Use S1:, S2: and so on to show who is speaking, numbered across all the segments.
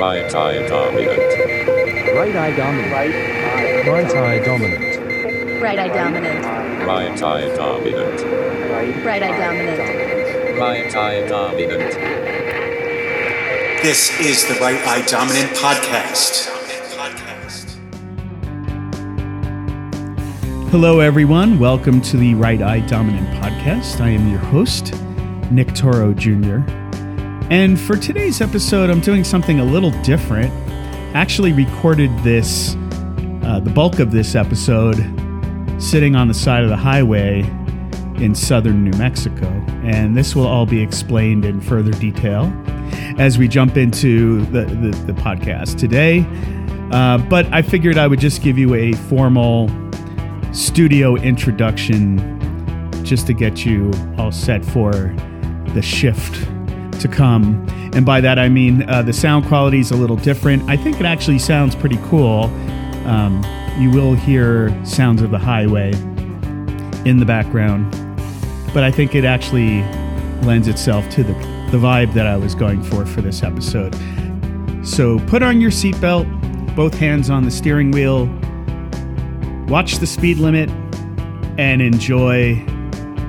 S1: Right eye dominant.
S2: Right eye dominant.
S3: Right eye dominant.
S4: Right eye dominant.
S1: Right eye dominant.
S4: Right eye dominant.
S1: Right eye dominant.
S5: This is the Right Eye Dominant Podcast.
S6: Hello, everyone. Welcome to the Right Eye Dominant Podcast. I am your host, Nick Toro Jr. And for today's episode, I'm doing something a little different. Actually, recorded this, uh, the bulk of this episode, sitting on the side of the highway in southern New Mexico. And this will all be explained in further detail as we jump into the, the, the podcast today. Uh, but I figured I would just give you a formal studio introduction just to get you all set for the shift to come. And by that, I mean uh, the sound quality is a little different. I think it actually sounds pretty cool. Um, you will hear sounds of the highway in the background, but I think it actually lends itself to the, the vibe that I was going for for this episode. So put on your seatbelt, both hands on the steering wheel, watch the speed limit, and enjoy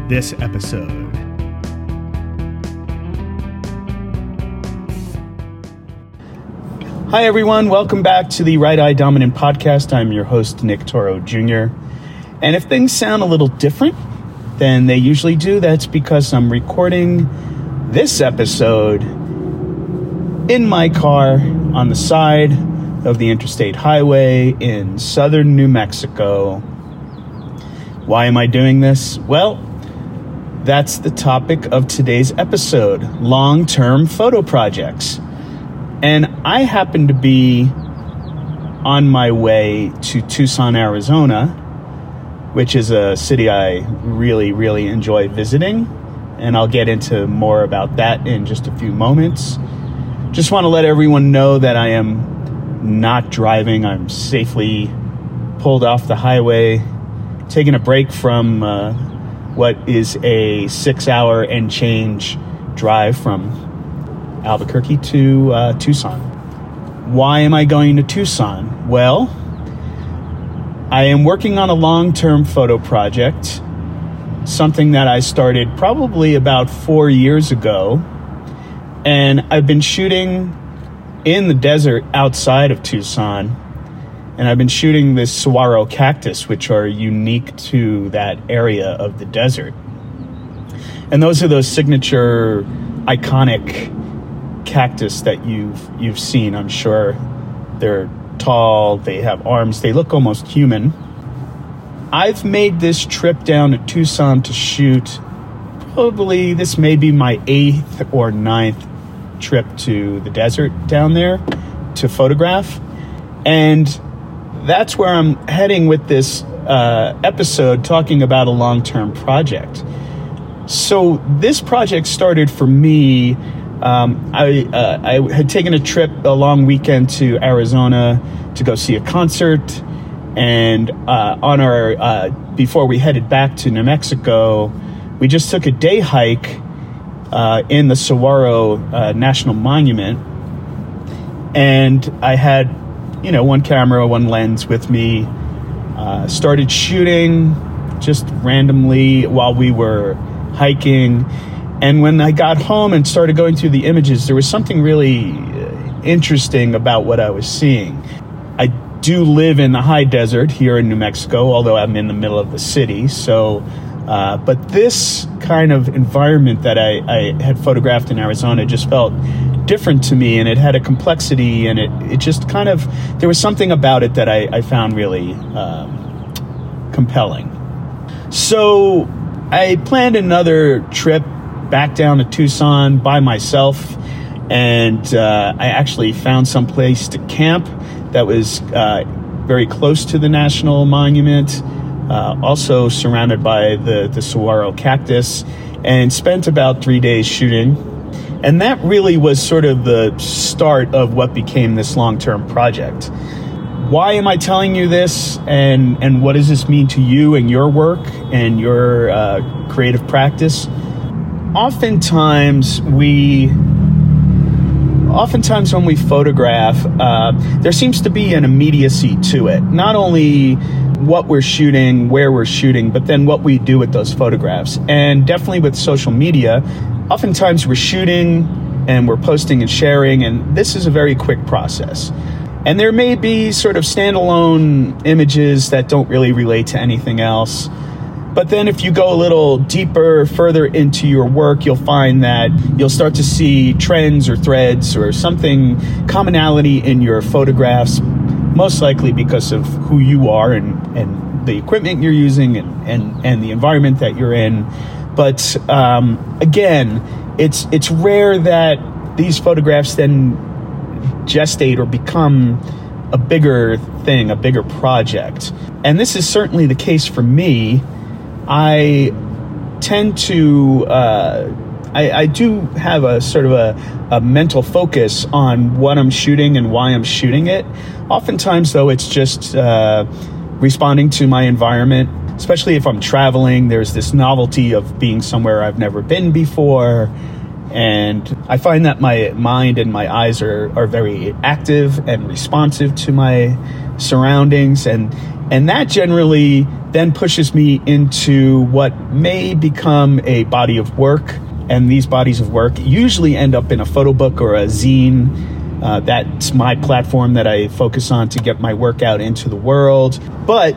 S6: this episode. Hi, everyone. Welcome back to the Right Eye Dominant Podcast. I'm your host, Nick Toro Jr. And if things sound a little different than they usually do, that's because I'm recording this episode in my car on the side of the interstate highway in southern New Mexico. Why am I doing this? Well, that's the topic of today's episode long term photo projects. And I happen to be on my way to Tucson, Arizona, which is a city I really, really enjoy visiting. And I'll get into more about that in just a few moments. Just want to let everyone know that I am not driving. I'm safely pulled off the highway, taking a break from uh, what is a six hour and change drive from Albuquerque to uh, Tucson. Why am I going to Tucson? Well, I am working on a long term photo project, something that I started probably about four years ago. And I've been shooting in the desert outside of Tucson. And I've been shooting this saguaro cactus, which are unique to that area of the desert. And those are those signature iconic cactus that you've you've seen. I'm sure they're tall, they have arms, they look almost human. I've made this trip down to Tucson to shoot. Probably this may be my eighth or ninth trip to the desert down there to photograph, and that's where I'm heading with this uh, episode talking about a long-term project. So this project started for me um, I, uh, I had taken a trip a long weekend to Arizona to go see a concert, and uh, on our uh, before we headed back to New Mexico, we just took a day hike uh, in the Saguaro uh, National Monument, and I had you know one camera, one lens with me. Uh, started shooting just randomly while we were hiking and when I got home and started going through the images, there was something really uh, interesting about what I was seeing. I do live in the high desert here in New Mexico, although I'm in the middle of the city. So, uh, but this kind of environment that I, I, had photographed in Arizona just felt different to me, and it had a complexity, and it, it just kind of there was something about it that I, I found really um, compelling. So, I planned another trip back down to Tucson by myself, and uh, I actually found some place to camp that was uh, very close to the national monument, uh, also surrounded by the the saguaro cactus, and spent about three days shooting. And that really was sort of the start of what became this long term project. Why am I telling you this, and and what does this mean to you and your work and your uh, creative practice? Oftentimes we oftentimes when we photograph, uh, there seems to be an immediacy to it. Not only what we're shooting, where we're shooting, but then what we do with those photographs. And definitely with social media, oftentimes we're shooting and we're posting and sharing, and this is a very quick process. And there may be sort of standalone images that don't really relate to anything else. But then, if you go a little deeper, further into your work, you'll find that you'll start to see trends or threads or something, commonality in your photographs, most likely because of who you are and, and the equipment you're using and, and, and the environment that you're in. But um, again, it's, it's rare that these photographs then gestate or become a bigger thing, a bigger project. And this is certainly the case for me I tend to. Uh, I, I, do have a sort of a, a, mental focus on what I'm shooting and why I'm shooting it. Oftentimes, though, it's just uh, responding to my environment, especially if I'm traveling. There's this novelty of being somewhere I've never been before. And I find that my mind and my eyes are, are very active and responsive to my surroundings. And, and that generally then pushes me into what may become a body of work. And these bodies of work usually end up in a photo book or a zine. Uh, that's my platform that I focus on to get my work out into the world. But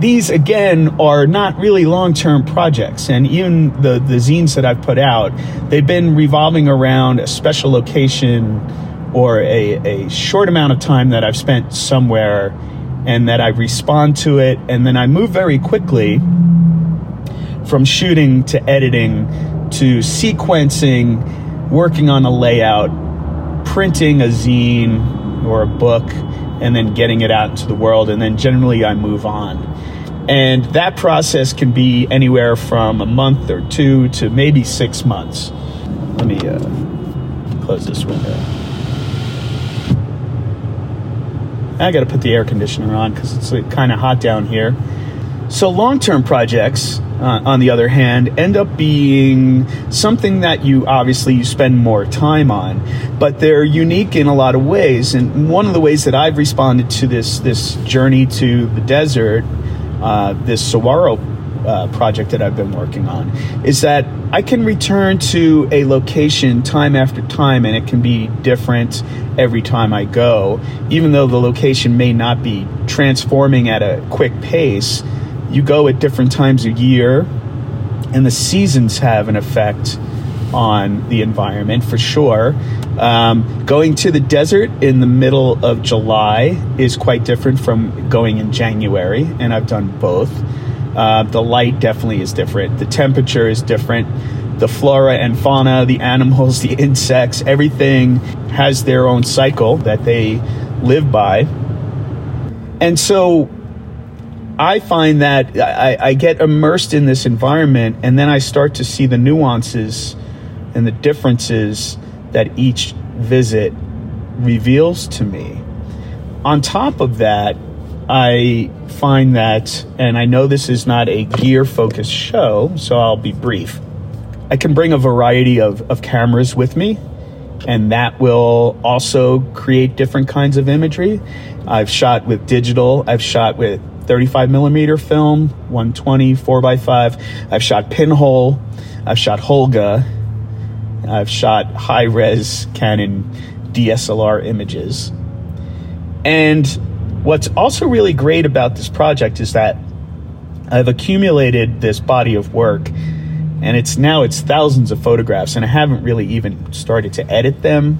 S6: these, again, are not really long term projects. And even the, the zines that I've put out, they've been revolving around a special location or a, a short amount of time that I've spent somewhere and that I respond to it, and then I move very quickly from shooting to editing to sequencing, working on a layout, printing a zine or a book, and then getting it out into the world, and then generally I move on. And that process can be anywhere from a month or two to maybe six months. Let me uh, close this window. I got to put the air conditioner on because it's like kind of hot down here. So, long term projects, uh, on the other hand, end up being something that you obviously you spend more time on, but they're unique in a lot of ways. And one of the ways that I've responded to this this journey to the desert, uh, this saguaro uh, project that I've been working on is that I can return to a location time after time and it can be different every time I go. Even though the location may not be transforming at a quick pace, you go at different times of year and the seasons have an effect on the environment for sure. Um, going to the desert in the middle of July is quite different from going in January, and I've done both. Uh, the light definitely is different. The temperature is different. The flora and fauna, the animals, the insects, everything has their own cycle that they live by. And so I find that I, I, get immersed in this environment and then I start to see the nuances and the differences that each visit reveals to me. On top of that, I find that, and I know this is not a gear focused show, so I'll be brief. I can bring a variety of, of cameras with me, and that will also create different kinds of imagery. I've shot with digital, I've shot with 35 millimeter film, 120, 4x5. I've shot pinhole, I've shot Holga, I've shot high res Canon DSLR images. And What's also really great about this project is that I've accumulated this body of work and it's now it's thousands of photographs and I haven't really even started to edit them.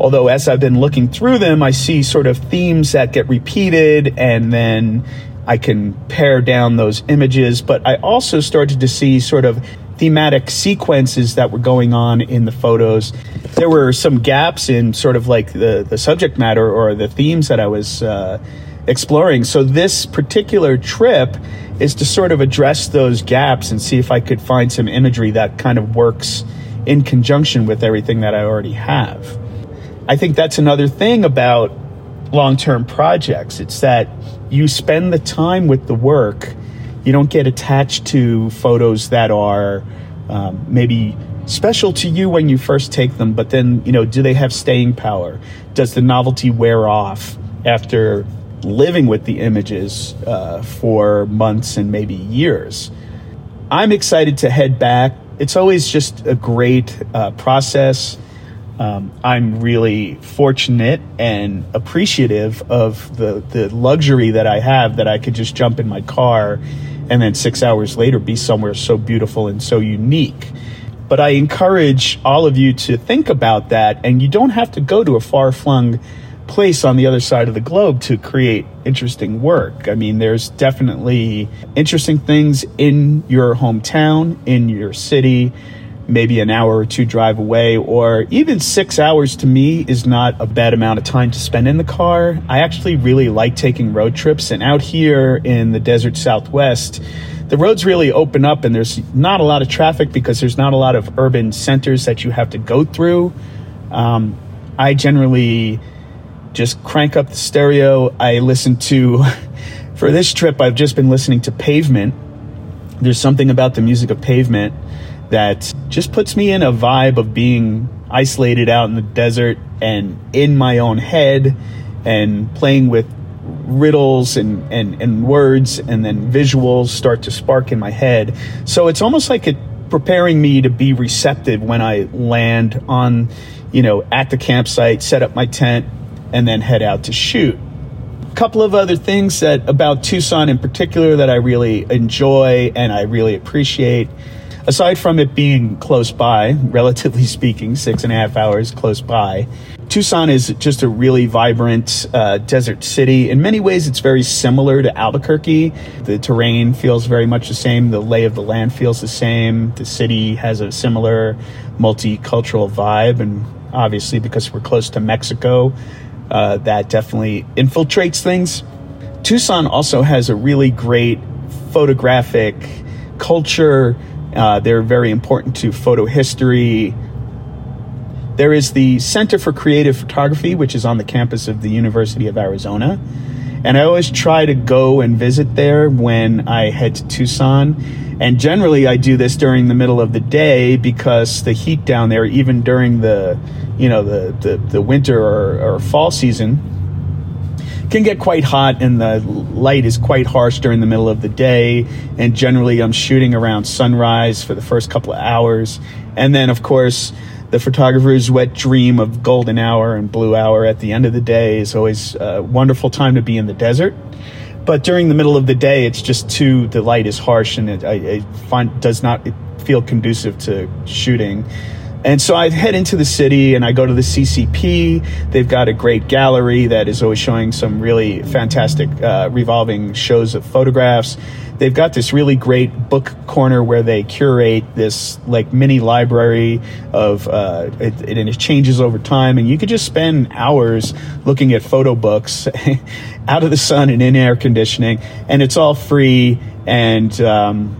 S6: Although as I've been looking through them, I see sort of themes that get repeated and then I can pare down those images, but I also started to see sort of thematic sequences that were going on in the photos. There were some gaps in sort of like the, the subject matter or the themes that I was uh, exploring. So, this particular trip is to sort of address those gaps and see if I could find some imagery that kind of works in conjunction with everything that I already have. I think that's another thing about long term projects. It's that you spend the time with the work you don't get attached to photos that are um, maybe special to you when you first take them, but then, you know, do they have staying power? Does the novelty wear off after living with the images uh, for months and maybe years? I'm excited to head back. It's always just a great uh, process. Um, I'm really fortunate and appreciative of the, the luxury that I have that I could just jump in my car and then six hours later be somewhere so beautiful and so unique. But I encourage all of you to think about that, and you don't have to go to a far flung place on the other side of the globe to create interesting work. I mean, there's definitely interesting things in your hometown, in your city, maybe an hour or two drive away, or even six hours to me is not a bad amount of time to spend in the car. I actually really like taking road trips, and out here in the desert southwest, the roads really open up and there's not a lot of traffic because there's not a lot of urban centers that you have to go through. Um, I generally just crank up the stereo. I listen to, for this trip, I've just been listening to Pavement. There's something about the music of Pavement that just puts me in a vibe of being isolated out in the desert and in my own head and playing with riddles and, and, and words and then visuals start to spark in my head. So it's almost like it preparing me to be receptive when I land on, you know, at the campsite, set up my tent, and then head out to shoot. A couple of other things that about Tucson in particular that I really enjoy and I really appreciate aside from it being close by, relatively speaking, six and a half hours close by, Tucson is just a really vibrant uh, desert city. In many ways, it's very similar to Albuquerque. The terrain feels very much the same. The lay of the land feels the same. The city has a similar multicultural vibe. And obviously, because we're close to Mexico, uh, that definitely infiltrates things. Tucson also has a really great photographic culture uh, they're very important to photo history. There is the Center for Creative Photography, which is on the campus of the University of Arizona. And I always try to go and visit there when I head to Tucson. And generally, I do this during the middle of the day because the heat down there, even during the, you know, the, the, the winter or, or fall season, can get quite hot and the light is quite harsh during the middle of the day. And generally, I'm shooting around sunrise for the first couple of hours. And then, of course, the photographer's wet dream of golden hour and blue hour at the end of the day is always a wonderful time to be in the desert. But during the middle of the day, it's just too, the light is harsh and it, I, find, does not feel conducive to shooting. And so I head into the city and I go to the CCP. They've got a great gallery that is always showing some really fantastic uh, revolving shows of photographs. They've got this really great book corner where they curate this like mini library of, uh, it, it, and it changes over time. And you could just spend hours looking at photo books out of the sun and in air conditioning. And it's all free. And um,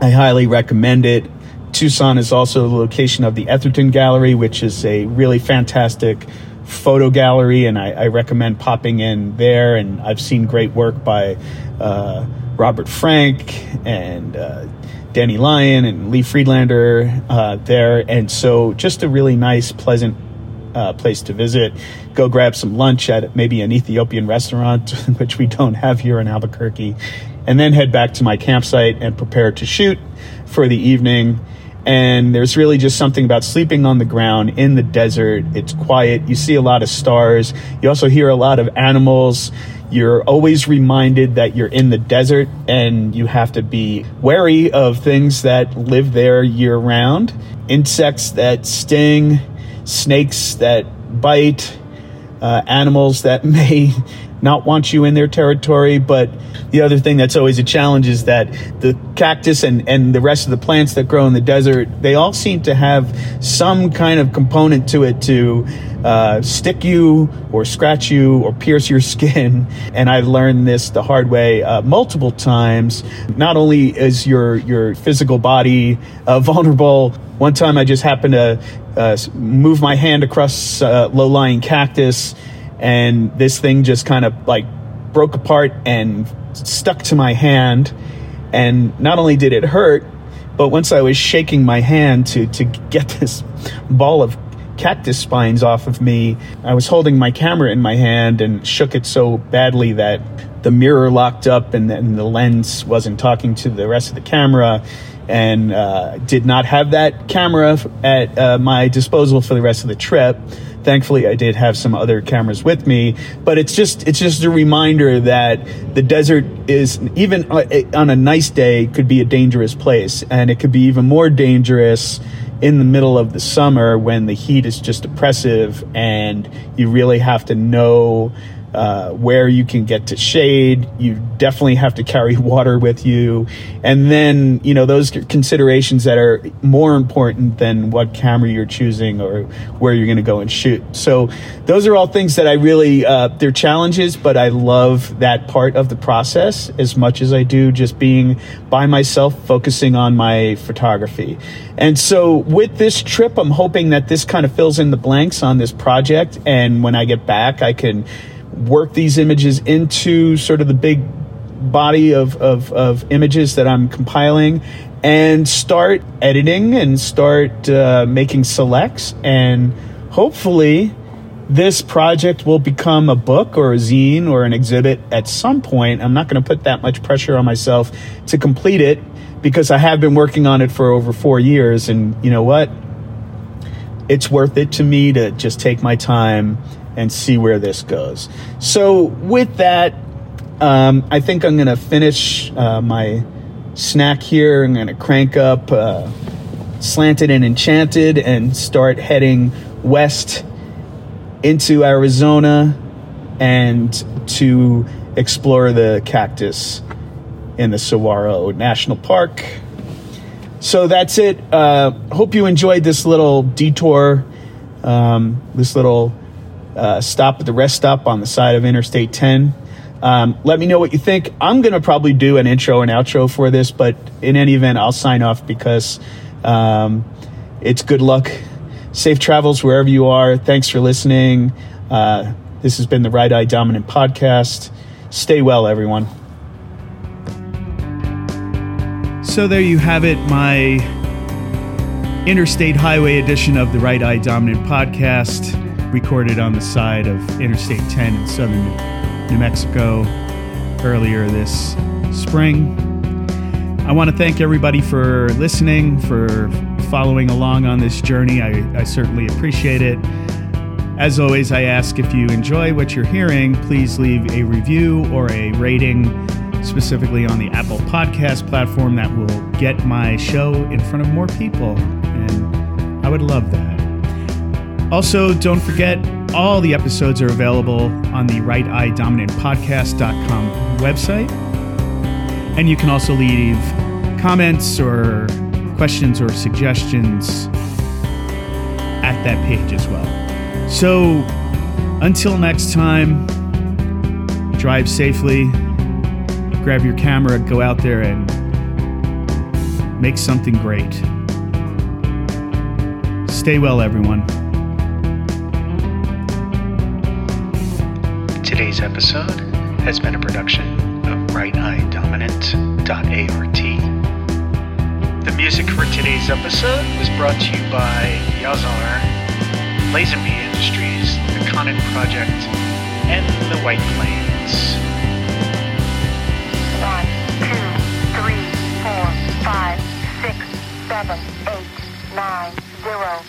S6: I highly recommend it. Tucson is also the location of the Etherton Gallery, which is a really fantastic photo gallery, and I, I recommend popping in there. And I've seen great work by uh, Robert Frank and uh, Danny Lyon and Lee Friedlander uh, there. And so, just a really nice, pleasant uh, place to visit. Go grab some lunch at maybe an Ethiopian restaurant, which we don't have here in Albuquerque, and then head back to my campsite and prepare to shoot for the evening. And there's really just something about sleeping on the ground in the desert. It's quiet. You see a lot of stars. You also hear a lot of animals. You're always reminded that you're in the desert and you have to be wary of things that live there year round insects that sting, snakes that bite, uh, animals that may not want you in their territory. But the other thing that's always a challenge is that the cactus and, and the rest of the plants that grow in the desert, they all seem to have some kind of component to it to uh, stick you or scratch you or pierce your skin. And I learned this the hard way uh, multiple times. Not only is your your physical body uh, vulnerable. One time I just happened to uh, move my hand across uh, low lying cactus and this thing just kind of like broke apart and stuck to my hand. And not only did it hurt But once I was shaking my hand to, to get this ball of cactus spines off of me, I was holding my camera in my hand and shook it so badly that the mirror locked up and then the lens wasn't talking to the rest of the camera and uh, did not have that camera at uh, my disposal for the rest of the trip. Thankfully i did have some other cameras with me but it's just it's just a reminder that the desert is even uh, on a nice day could be a dangerous place and it could be even more dangerous in the middle of the summer when the heat is just oppressive and you really have to know uh, where you can get to shade. You definitely have to carry water with you. And then, you know, those considerations that are more important than what camera you're choosing or where you're going to go and shoot. So those are all things that I really, uh, they're challenges, but I love that part of the process as much as I do just being by myself, focusing on my photography. And so with this trip, I'm hoping that this kind of fills in the blanks on this project. And when I get back, I can work these images into sort of the big body of, of, of images that I'm compiling and start editing and start uh, making selects. And hopefully, this project will become a book or a zine or an exhibit at some point. I'm not going to put that much pressure on myself to complete it because I have been working on it for over four years. And you know what? It's worth it to me to just take my time and see where this goes. So, with that, um, I think I'm going to finish uh, my snack here. I'm going to crank up uh, Slanted and Enchanted and start heading west into Arizona and to explore the cactus in the Saguaro National Park. So that's it. Uh, hope you enjoyed this little detour, um, this little uh, stop at the rest stop on the side of Interstate 10. Um, let me know what you think. I'm going to probably do an intro and outro for this, but in any event, I'll sign off because um, it's good luck. Safe travels wherever you are. Thanks for listening. Uh, this has been the Right Eye Dominant Podcast. Stay well, everyone. So there you have it, my interstate highway edition of the Right Eye Dominant Podcast recorded on the side of Interstate 10 in southern New Mexico earlier this spring. I want to thank everybody for listening, for following along on this journey. I, I certainly appreciate it. As always, I ask if you enjoy what you're hearing, please leave a review or a rating, specifically on the Apple Podcast platform. That will get my show in front of more people. And I would love that. Also, don't forget, all the episodes are available on the Right Eye Dominant Podcast.com website. And you can also leave comments or questions or suggestions at that page as well. So, until next time, drive safely, grab your camera, go out there and make something great. Stay well, everyone.
S2: Today's episode has been a production of Right Eye RightEyeDominant.art. The music for today's episode was brought to you by Yazar, Lazenby Industries, the Conant Project, and the White Plains.
S7: One, two, three, four, five, six, seven, eight, nine, zero.